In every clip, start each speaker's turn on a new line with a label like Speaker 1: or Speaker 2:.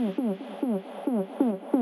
Speaker 1: 嗯嗯嗯嗯嗯嗯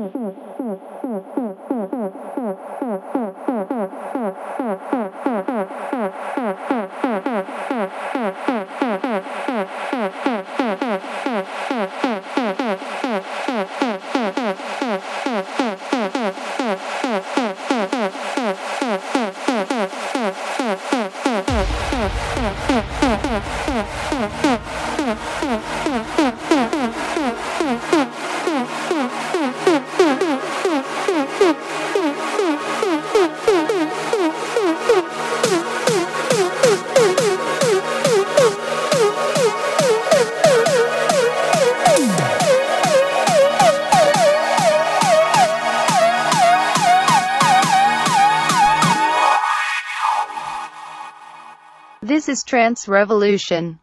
Speaker 2: This Revolution.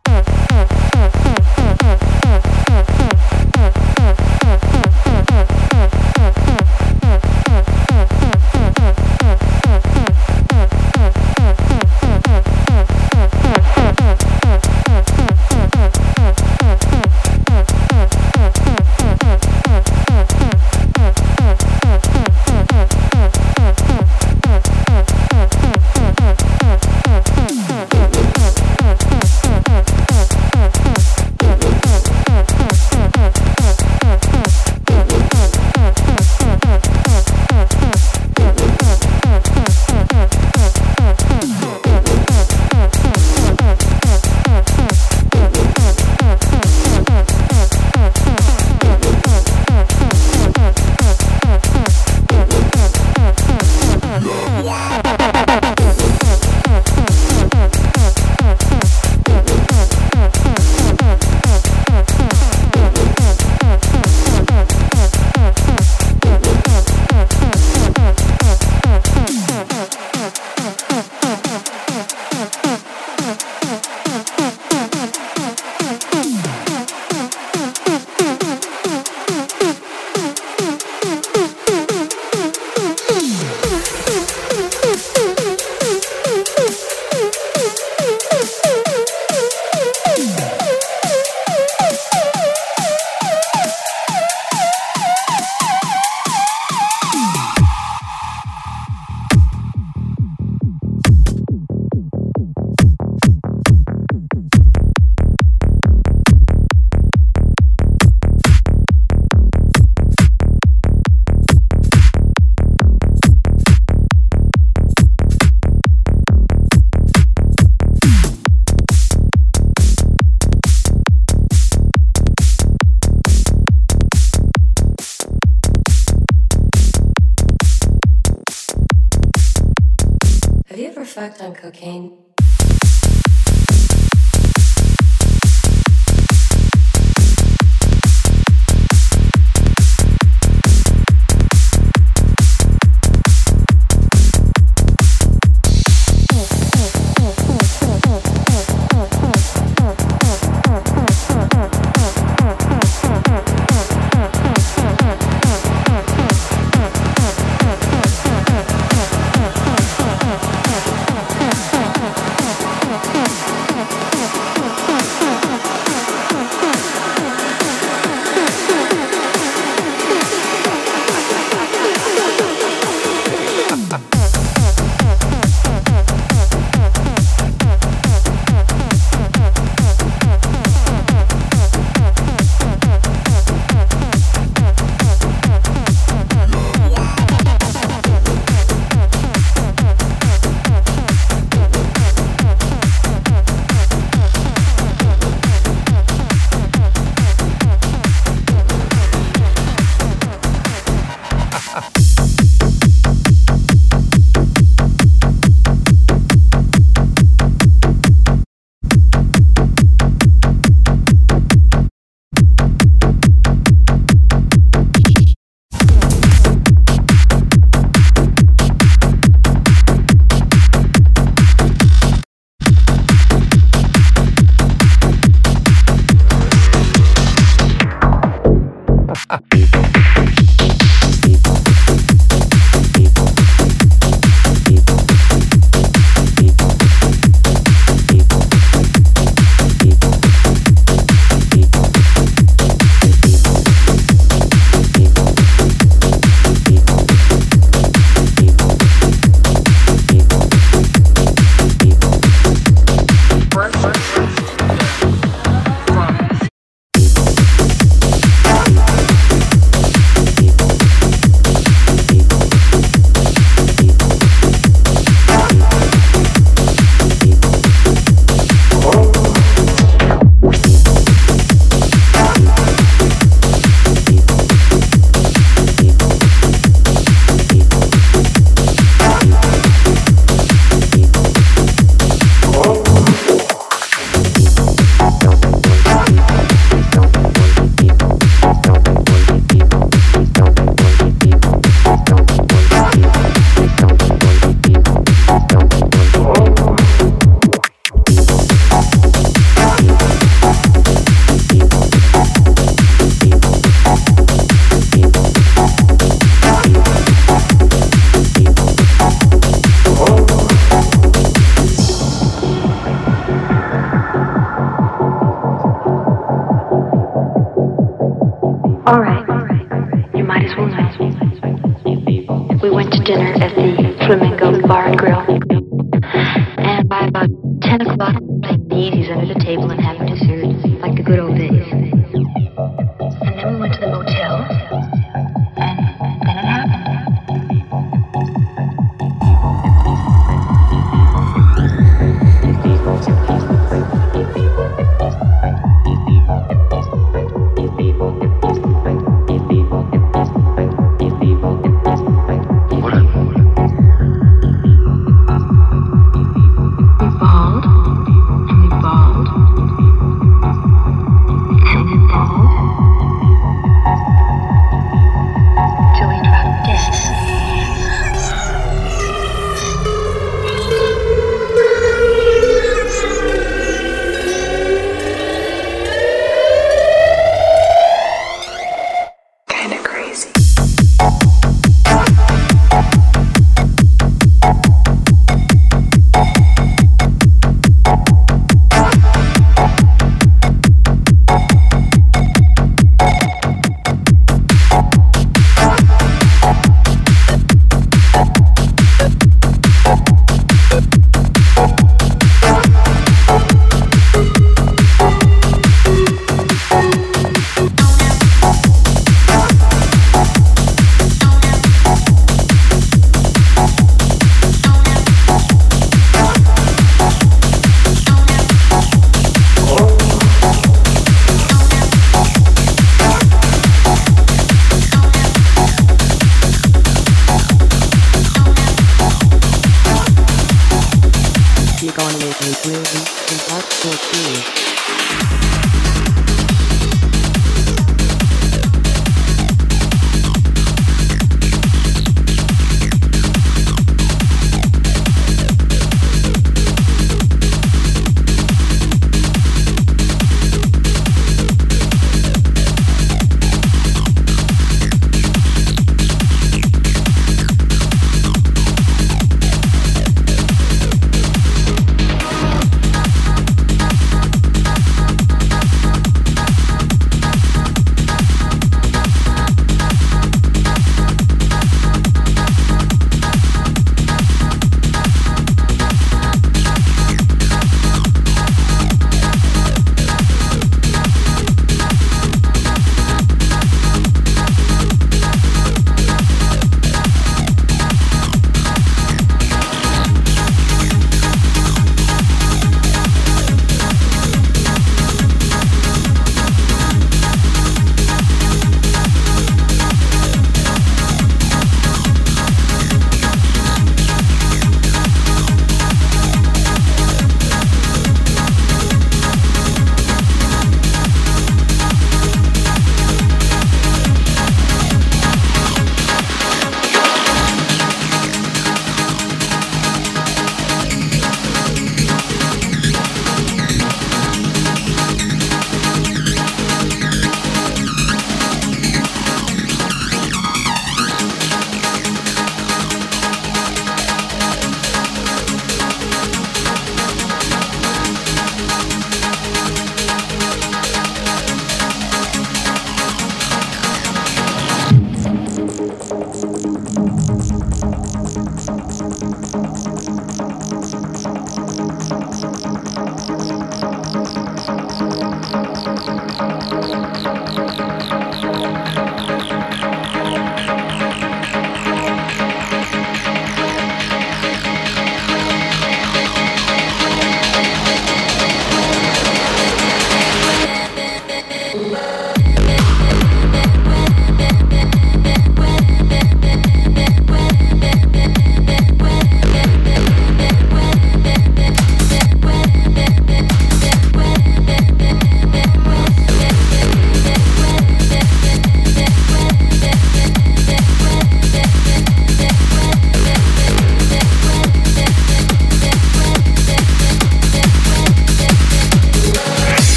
Speaker 3: worked on cocaine?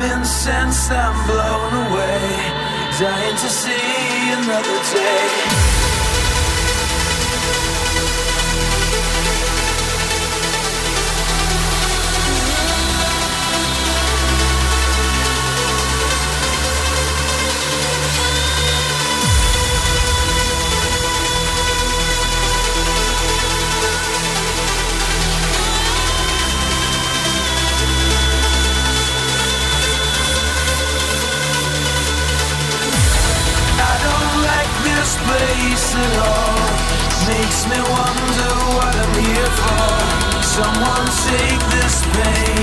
Speaker 4: I've I'm blown away, dying to see another day. Someone take this pain.